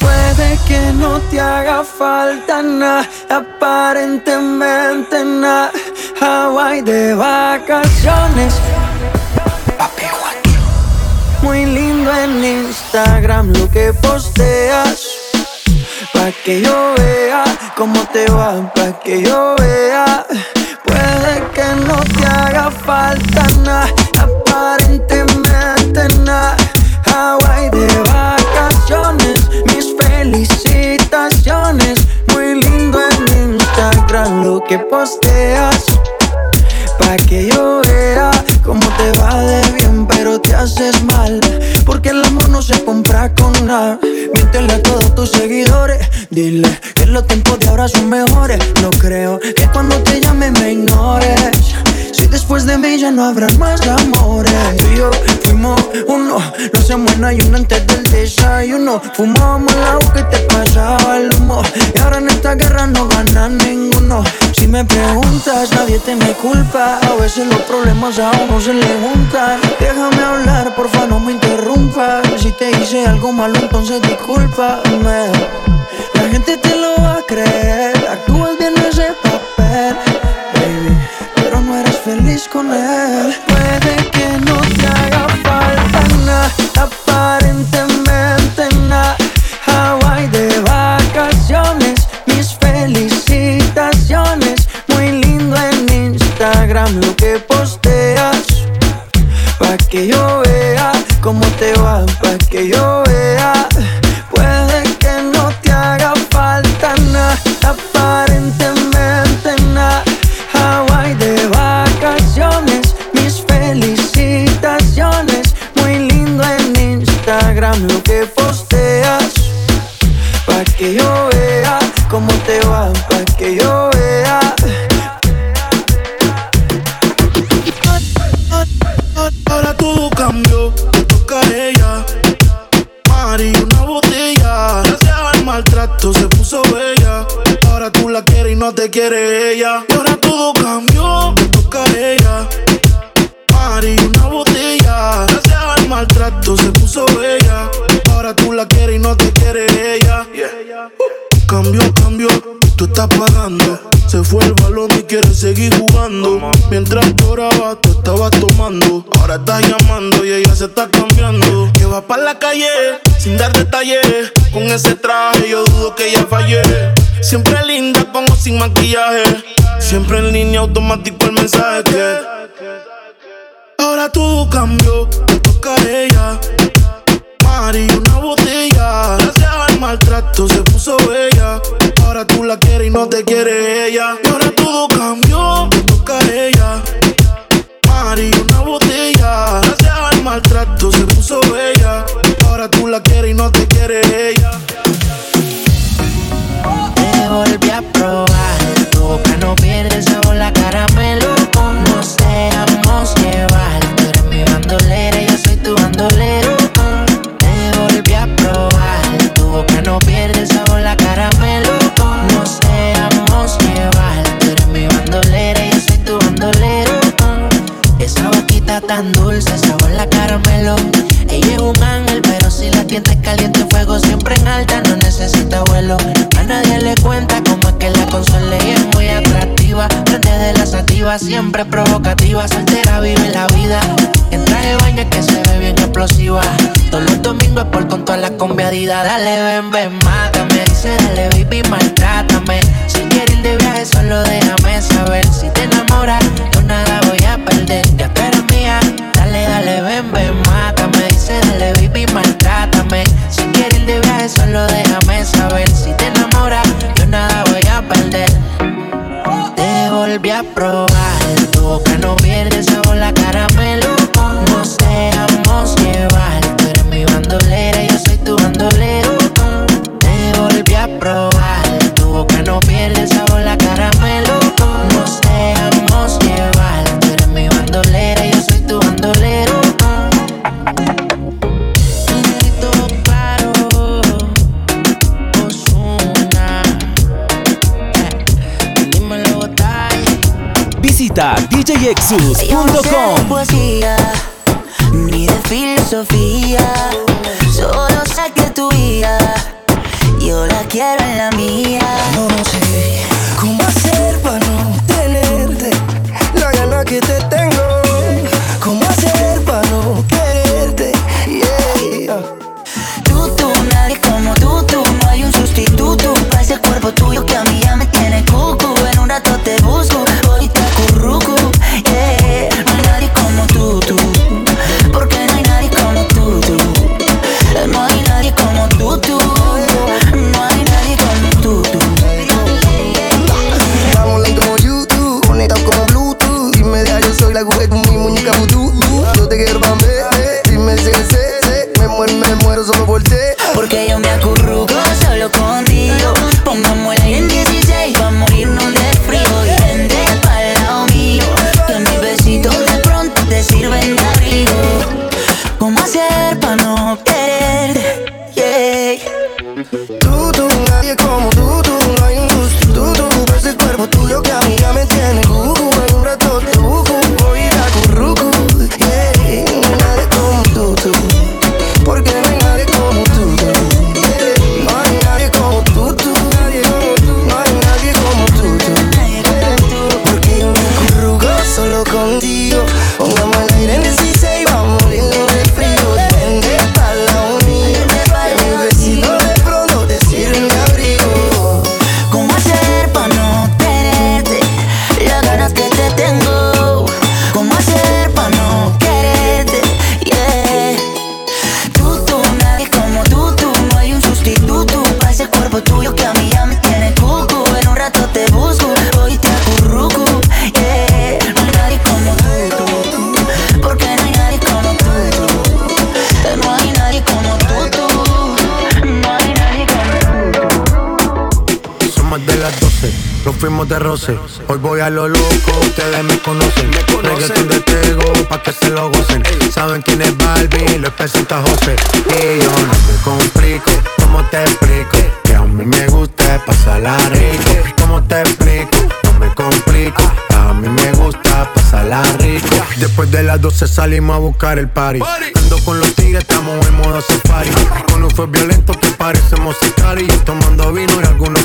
Puede que no te haga falta nada, aparentemente nada. Hawaii de vacaciones. Muy lindo en Instagram lo que posteas. Pa' que yo vea cómo te va, pa' que yo vea. Puede que no te haga falta nada, aparentemente nada. Hawaii de vacaciones, mis felicitaciones. Muy lindo en Instagram lo que posteas. Pa' que yo vea cómo te va de bien, pero te haces mal. Porque el amor no se compra con nada. Miéntele a todos tus seguidores. Dile que los tiempos de ahora son mejores. No creo que cuando te llame me ignores. Si después de mí ya no habrá más amores. Tú y yo fuimos uno. No hacemos nada y uno antes del desayuno. Fumábamos el agua que te pasaba el humo. Y ahora en esta guerra no gana ninguno. Si me preguntas, nadie te me culpa. A veces los problemas a uno se le juntan. Déjame hablar, porfa, no me interrumpas. Si te hice algo malo, entonces discúlpame. La gente te lo va a creer. Que posteas. Pa' que yo vea cómo te va, pa' que yo vea. Puso bella. Ahora tú la quieres y no te quiere ella. Y ahora todo cambió, te toca ella. Mari, una botella. Gracias al maltrato se puso bella. Ahora tú la quieres y no te quiere ella. Cambio, cambio, tú estás pagando. Se fue el balón y quieres seguir jugando. Mientras lloraba, tú estabas tomando. Ahora estás llamando y ella se está cambiando. Que va para la calle sin dar detalles. Con ese traje yo dudo que ella fallé. Siempre linda con o sin maquillaje. Siempre en línea automático el mensaje. Ahora todo cambió, toca a ella. Mari, una botella. Gracias al maltrato se puso bella. Ahora tú la quieres y no te quiere tan dulce, sabor la caramelo. Ella es un ángel, pero si la tienda es caliente, fuego siempre en alta, no necesita vuelo. A nadie le cuenta cómo es que la consuela y es muy atractiva. Prende de la sativa, siempre provocativa, soltera vive la vida. En traje baño que se ve bien explosiva. Todos los domingos es por con toda la conviadida. Dale, ven, ven, mátame. Dice, dale, baby, maltrátame. Si quieres ir de viaje, solo déjame saber. Si te enamoras, yo nada voy a perder. Ya tú eres mía. Dale, dale, ven, ven, mátame. Dice, dale, baby, maltrátame. Si quieres ir de viaje, solo déjame djexus.com. poesía, ni de filosofía. Nos fuimos de roce. Hoy voy a lo loco, ustedes me conocen. Reggaeton de Tego, pa' que se lo gocen. Saben quién es Barbie, lo presenta José. Y yo no me complico, ¿cómo te explico? Que a mí me gusta pasarla rico. ¿Cómo te explico? No me complico. A mí me gusta pasarla rico. Después de las 12 salimos a buscar el party. Ando con los tigres, estamos en modo safari. Con un fue violento que parecemos sicarios. Tomando vino y algunos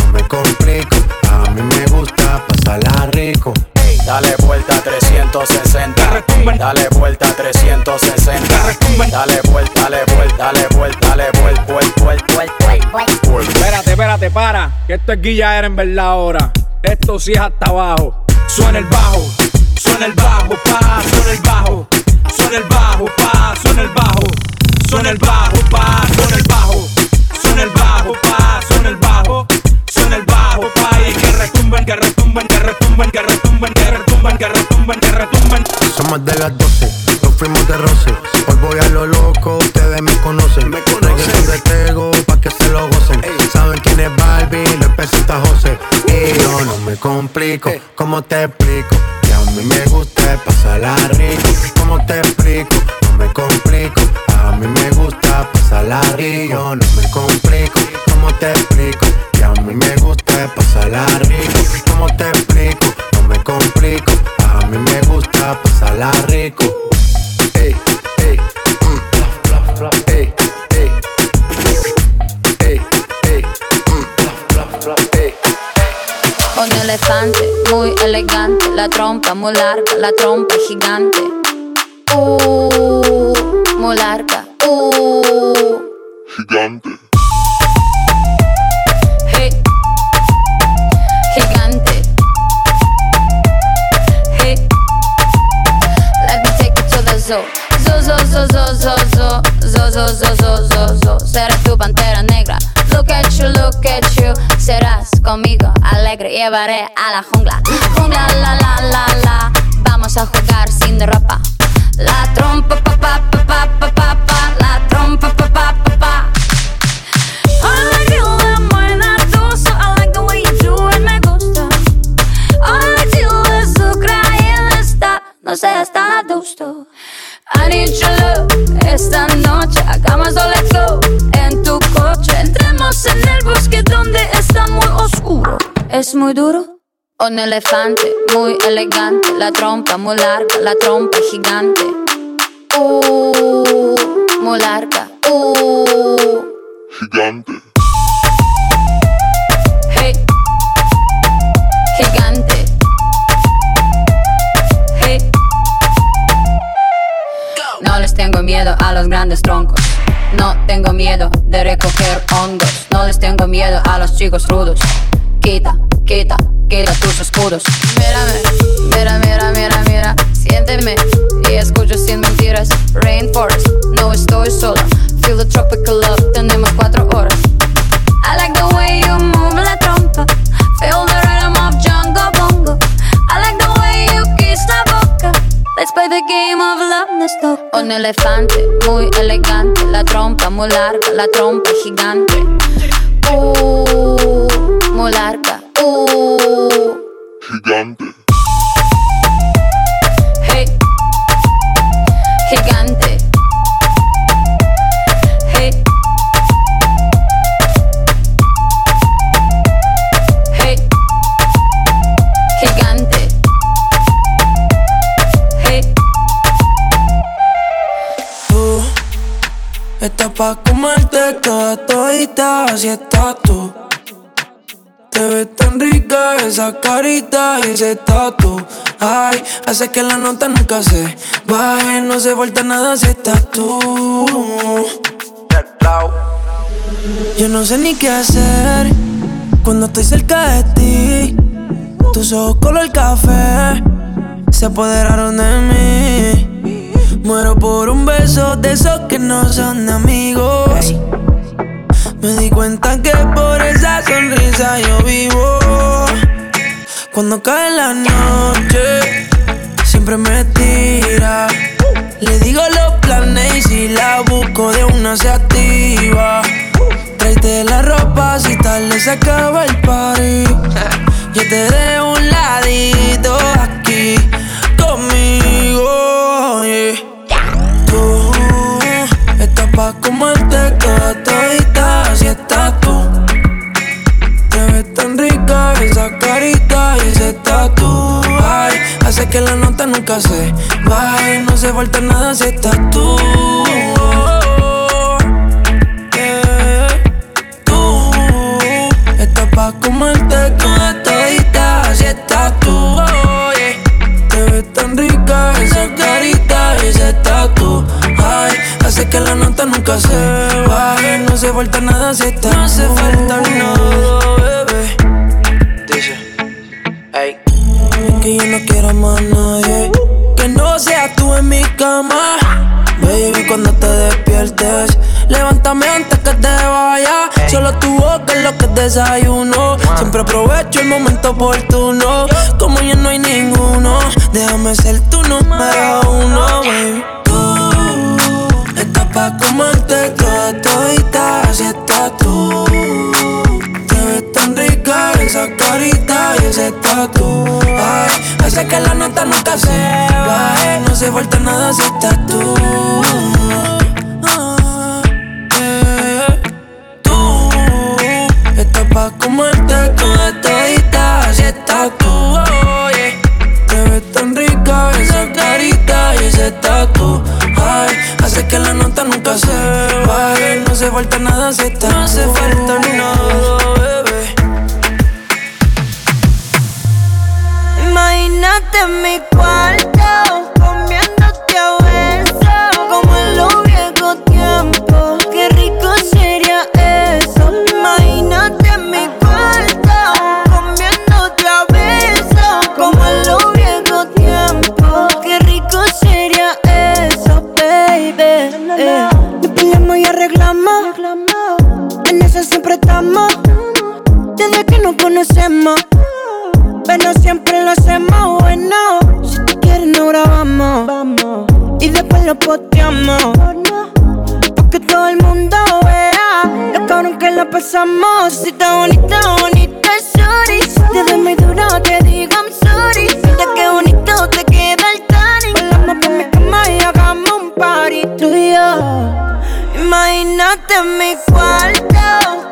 Me complico, a mí me gusta pasarla rico. Dale vuelta a 360. Dale vuelta a 360. Dale vuelta, dale vuelta, dale vuelta, dale vuelta, vuelta, vuelta, vuelta. Espérate, espérate, para. Que esto es Guilla era en verdad ahora. Esto sí es hasta abajo. Suena el bajo, suena el bajo, pa, suena el bajo. Suena el bajo, pa, suena el bajo. Suena el bajo, pa, suena el bajo. Que retumben, que más de las 12, nos fuimos de roce. Hoy voy a lo loco, ustedes me conocen. Me conocen de Tego, pa' que se lo gocen. Saben quién es Barbie, lo presenta José. Y yo no me complico, ¿cómo te explico? Que a mí me gusta pasarla rico. Elegante, la trompa muy larga, la trompa gigante. Uh, muy larga. Uh. Gigante. Hey. Gigante. Hey. Let me take you to the zoo. Seré tu pantera negra. Look at you, look at you. Serás conmigo alegre. Llevaré a la jungla. Jungla, la, la, la, la. Vamos a jugar sin ropa. La trompa, pa, pa, pa, pa, pa, pa, pa. La trompa, pa, pa, pa, pa. Es. No seas tan adusto. I need your love esta noche. Es muy duro. Un elefante muy elegante, la trompa muy larga, la trompa gigante. Uh, muy larga. Uh. Gigante. Hey. Gigante. Hey. No les tengo miedo a los grandes troncos. No tengo miedo de recoger hongos. No les tengo miedo a los chicos rudos. Quita, quita, quita tus escudos. Mírame, mira, mira, mira, mira. Siénteme y escucho sin mentiras. Rainforest, no estoy sola. Feel the tropical love, tenemos cuatro horas. I like the way you move la trompa. Feel the rhythm of jungle bongo. I like the way you kiss la boca. Let's play the game of love, let's go. Un elefante muy elegante, la trompa muy larga, la trompa gigante. Comerte toda todita, así estás tú. Te ves tan rica esa carita y ese tatu. Ay, hace que la nota nunca se baje, no se vuelta nada si estás tú. Yo no sé ni qué hacer cuando estoy cerca de ti. Tus ojos color café se apoderaron de mí. Muero por un beso de esos que no son de amigos. Me di cuenta que por esa sonrisa yo vivo. Cuando cae la noche, siempre me tira. Le digo los planes y si la busco de una se activa. Tráete la ropa si tal se acaba el party. Yo te dejo un ladito así estás tú. Te ves tan rica esa carita y ese tatu. Ay, hace que la nota nunca se baje, no se falta nada si estás tú. Yeah. Tú estás pa' comerte toda todita, así estás tú. Te ves tan rica esa carita y ese tatu. Ay, hace que la nota nunca se se falta nada si estás No se falta nada, bebé. Dice, ey. Es que yo no quiero más a nadie. Que no seas tú en mi cama. Baby, cuando te despiertes, levántame antes que te vaya. Solo tu boca es lo que desayuno. Siempre aprovecho el momento oportuno. Como ya no hay ninguno, déjame ser tu número uno, baby. Tú estás pa' comerte toda todita, así estás tú. Te ves tan rica esa carita y ese tatu. Ay, hace que la nota nunca se baje. No se falta nada si estás tú. Ah. Tú estás pa' comerte toda todita, así estás tú. Te ves tan rica esa carita y ese tatu. Ay, hace que la nota nunca se baje. No se falta nada si estás No se falta nada, bebé. Imagínate en mi cuarto, estamos. Desde que nos conocemos. Pero siempre lo hacemos bueno. Si tú quieres, no grabamos. y después lo posteamos. Porque todo el mundo vea lo cabrón que la pasamos. Si está bonita, bonita, sorry. Si te doy muy duro, te digo I'm sorry. Mira qué bonito te queda el tanning. Volamos por mi cama y hagamos un party tú y yo. Imagínate mi cuarto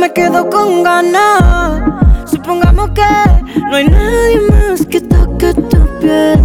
me quedo con ganas. Supongamos que no hay nadie más que toque tu piel.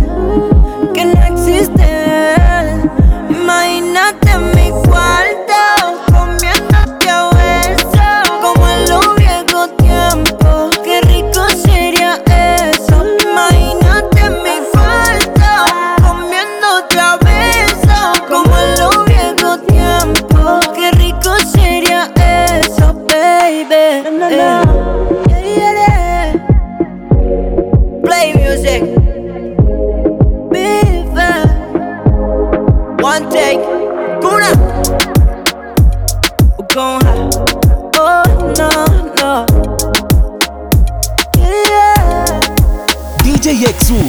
EXU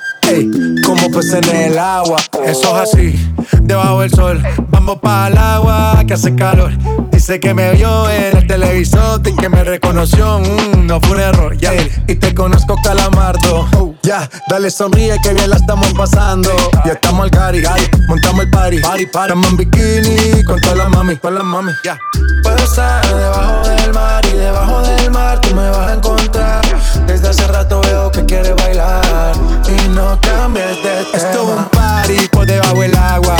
Ey, como peces en el agua. Eso es así, debajo del sol. Vamos para el agua que hace calor. Dice que me vio en el televisor y que me reconoció. Mm, no fue un error, ya. Y te conozco, calamardo. Ya, dale sonríe que bien la estamos pasando. Ya estamos al cari, montamos el party. party, party. Estamos en bikini con todas las mami, con las mami. Ya. Puedo estar debajo del mar y debajo del mar tú me vas a encontrar. Desde hace rato veo que quieres bailar y no cambies de tema. Esto es un party por debajo del agua.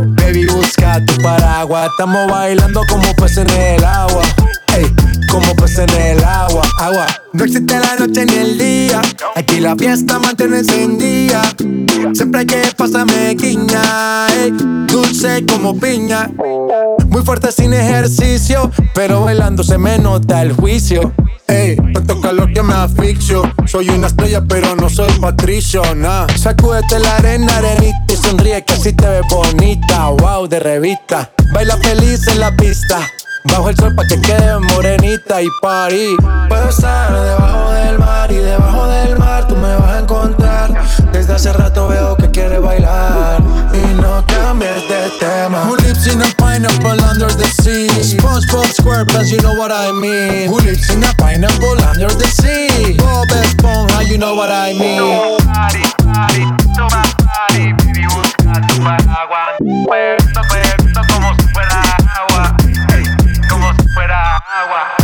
Baby, busca tu paraguas. Estamos bailando como peces en el agua. Como peces en el agua. Agua. No existe la noche ni el día. Aquí la fiesta mantiene encendida. Siempre hay que pasarme guiña. ey, dulce como piña. Muy fuerte sin ejercicio, pero bailando se me nota el juicio. Ey, tanto calor que me asfixio. Soy una estrella, pero no soy patricio, nah. Sacúdete la arena, arenita y sonríe que así te ves bonita. Wow, de revista. Baila feliz en la pista. Bajo el sol pa' que quede morenita y party. Puedo estar debajo del mar y debajo del mar tú me vas a encontrar. Desde hace rato veo que quieres bailar y no cambies de tema. Who lives in a pineapple under the sea? SpongeBob SquarePants, you know what I mean. Who lives in a pineapple under the sea? Bob Esponja, you know what I mean. Party, party, toma party, baby busca tu paraguas. Pues, pues, Agua.